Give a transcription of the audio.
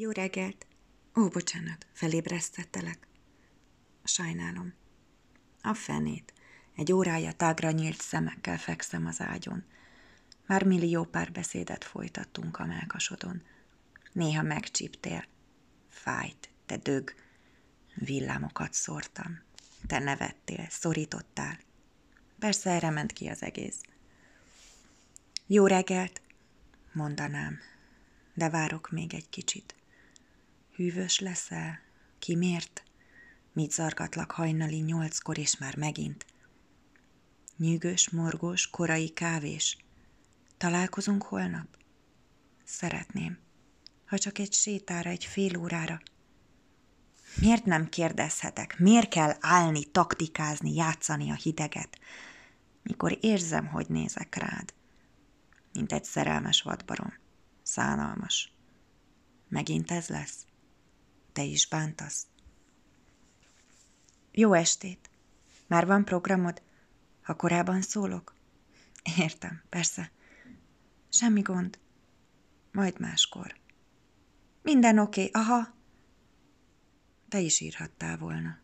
Jó reggelt! Ó, bocsánat, felébresztettelek. Sajnálom. A fenét. Egy órája tágra nyílt szemekkel fekszem az ágyon. Már millió pár beszédet folytattunk a melkasodon. Néha megcsíptél. Fájt, te dög. Villámokat szórtam. Te nevettél, szorítottál. Persze erre ment ki az egész. Jó reggelt, mondanám, de várok még egy kicsit. Hűvös leszel? Kimért? Mit zargatlak hajnali nyolckor és már megint? Nyűgös, morgós, korai kávés. Találkozunk holnap? Szeretném. Ha csak egy sétára, egy fél órára. Miért nem kérdezhetek? Miért kell állni, taktikázni, játszani a hideget? Mikor érzem, hogy nézek rád. Mint egy szerelmes vadbarom. Szánalmas. Megint ez lesz? Te is bántasz? Jó estét! Már van programod? Ha korábban szólok? Értem, persze. Semmi gond. Majd máskor. Minden oké, okay. aha. Te is írhattál volna.